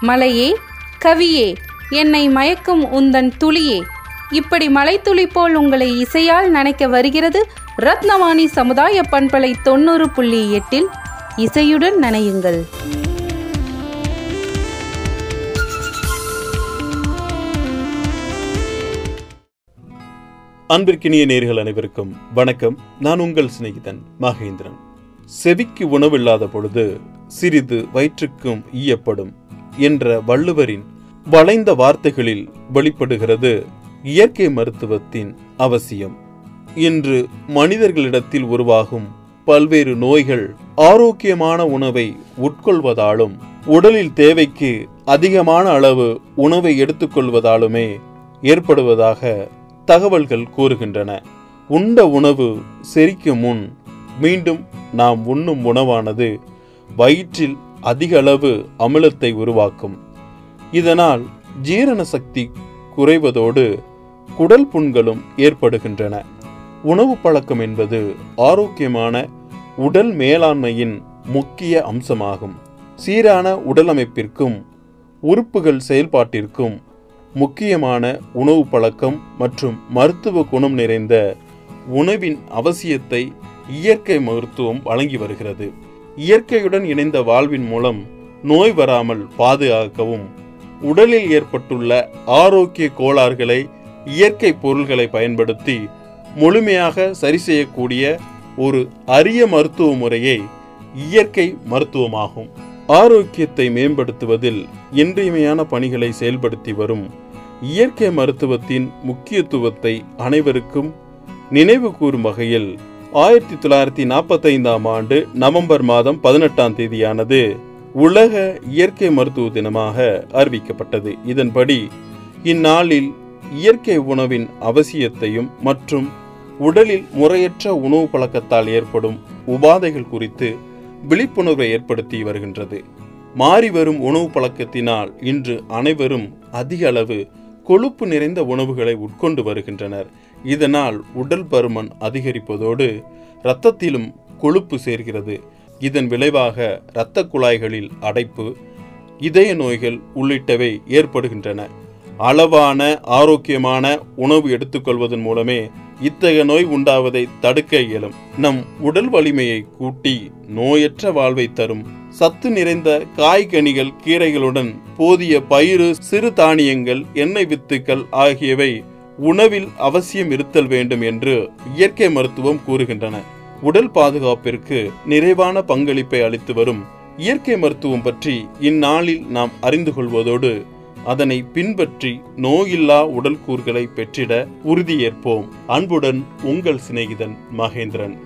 மலையே கவியே என்னை மயக்கும் உந்தன் துளியே. இப்படி மலைத்துளி போல் உங்களை இசையால் நனைக்க வருகிறது ரத்னவாணி சமுதாய பண்பலை தொண்ணூறு புள்ளி எட்டில். இசையுடன் நனையுங்கள். அன்பிற்கினிய நேர்கள் அனைவருக்கும் வணக்கம். நான் உங்கள் சிநேகிதன் மகேந்திரன். செவிக்கு உணவில்லாத பொழுது சிறிது வயிற்றுக்கும் ஈயப்படும் என்ற வள்ளுவரின் வளைந்த வார்த்தைகளில் வெளிப்படுகிறது இயற்கை மருத்துவத்தின் அவசியம். இன்று மனிதர்களிடத்தில் உருவாகும் பல்வேறு நோய்கள் ஆரோக்கியமான உணவை உட்கொள்வதாலும் உடலில் தேவைக்கு அதிகமான அளவு உணவை எடுத்துக்கொள்வதாலுமே ஏற்படுவதாக தகவல்கள் கூறுகின்றன. உண்ட உணவு செரிக்கும் முன் மீண்டும் நாம் உண்ணும் உணவானது வயிற்றில் அதிக அளவு அமிலத்தை உருவாக்கும். இதனால் ஜீரண சக்தி குறைவதோடு குடல் புண்களும் ஏற்படுகின்றன. உணவு பழக்கம் என்பது ஆரோக்கியமான உடல் மேலாண்மையின் முக்கிய அம்சமாகும். சீரான உடல் அமைப்பிற்கும் உறுப்புகள் செயல்பாட்டிற்கும் முக்கியமான உணவு பழக்கம் மற்றும் மருத்துவ குணம் நிறைந்த உணவின் அவசியத்தை இயற்கை மருத்துவம் வழங்கி வருகிறது. இயற்கையுடன் இணைந்த வாழ்வின் மூலம் நோய் வராமல் பாதுகாக்கவும். உடலில் ஏற்பட்டுள்ள ஆரோக்கிய கோளாறுகளை இயற்கை பொருள்களை பயன்படுத்தி முழுமையாக சரி செய்யக்கூடிய ஒரு அரிய மருத்துவ முறையை இயற்கை மருத்துவமாகும். ஆரோக்கியத்தை மேம்படுத்துவதில் இன்றியமையான பணிகளை செயல்படுத்தி வரும் இயற்கை மருத்துவத்தின் முக்கியத்துவத்தை அனைவருக்கும் நினைவு கூறும் வகையில் ஆயிரத்தி தொள்ளாயிரத்தி நாற்பத்தைந்தாம் ஆண்டு நவம்பர் மாதம் பதினெட்டாம் தேதியானது உலக இயற்கை மருத்துவ தினமாக அறிவிக்கப்பட்டது. இதன்படி இந்நாளில் இயற்கை உணவின் அவசியத்தையும் மற்றும் உடலில் முறையற்ற உணவு பழக்கத்தால் ஏற்படும் உபாதைகள் குறித்து விழிப்புணர்வை ஏற்படுத்தி வருகின்றது. மாறி வரும் உணவு பழக்கத்தினால் இன்று அனைவரும் அதிக அளவு கொழுப்பு நிறைந்த உணவுகளை உட்கொண்டு வருகின்றனர். இதனால் உடல் பருமன் அதிகரிப்பதோடு இரத்தத்திலும் கொழுப்பு சேர்கிறது. இதன் விளைவாக இரத்த குழாய்களில் அடைப்பு இதய நோய்கள் உள்ளிட்டவை ஏற்படுகின்றன. அளவான ஆரோக்கியமான உணவு எடுத்துக்கொள்வதன் மூலமே இத்தகைய நோய் உண்டாவதை தடுக்க இயலும். நம் உடல் வலிமையை கூட்டி நோயற்ற வாழ்வை தரும் சத்து நிறைந்த காய்கனிகள் கீரைகளுடன் போதிய பயிறு சிறு தானியங்கள் எண்ணெய் வித்துக்கள் ஆகியவை உணவில் அவசியம் இருத்தல் வேண்டும் என்று இயற்கை மருத்துவம் கூறுகின்றன. உடல் பாதுகாப்பிற்கு நிறைவான பங்களிப்பை அளித்து வரும் இயற்கை மருத்துவம் பற்றி இந்நாளில் நாம் அறிந்து கொள்வதோடு அதனை பின்பற்றி நோயில்லா உடல் கூறுகளை பெற்றிட உறுதியேற்போம். அன்புடன் உங்கள் சிநேகிதன் மகேந்திரன்.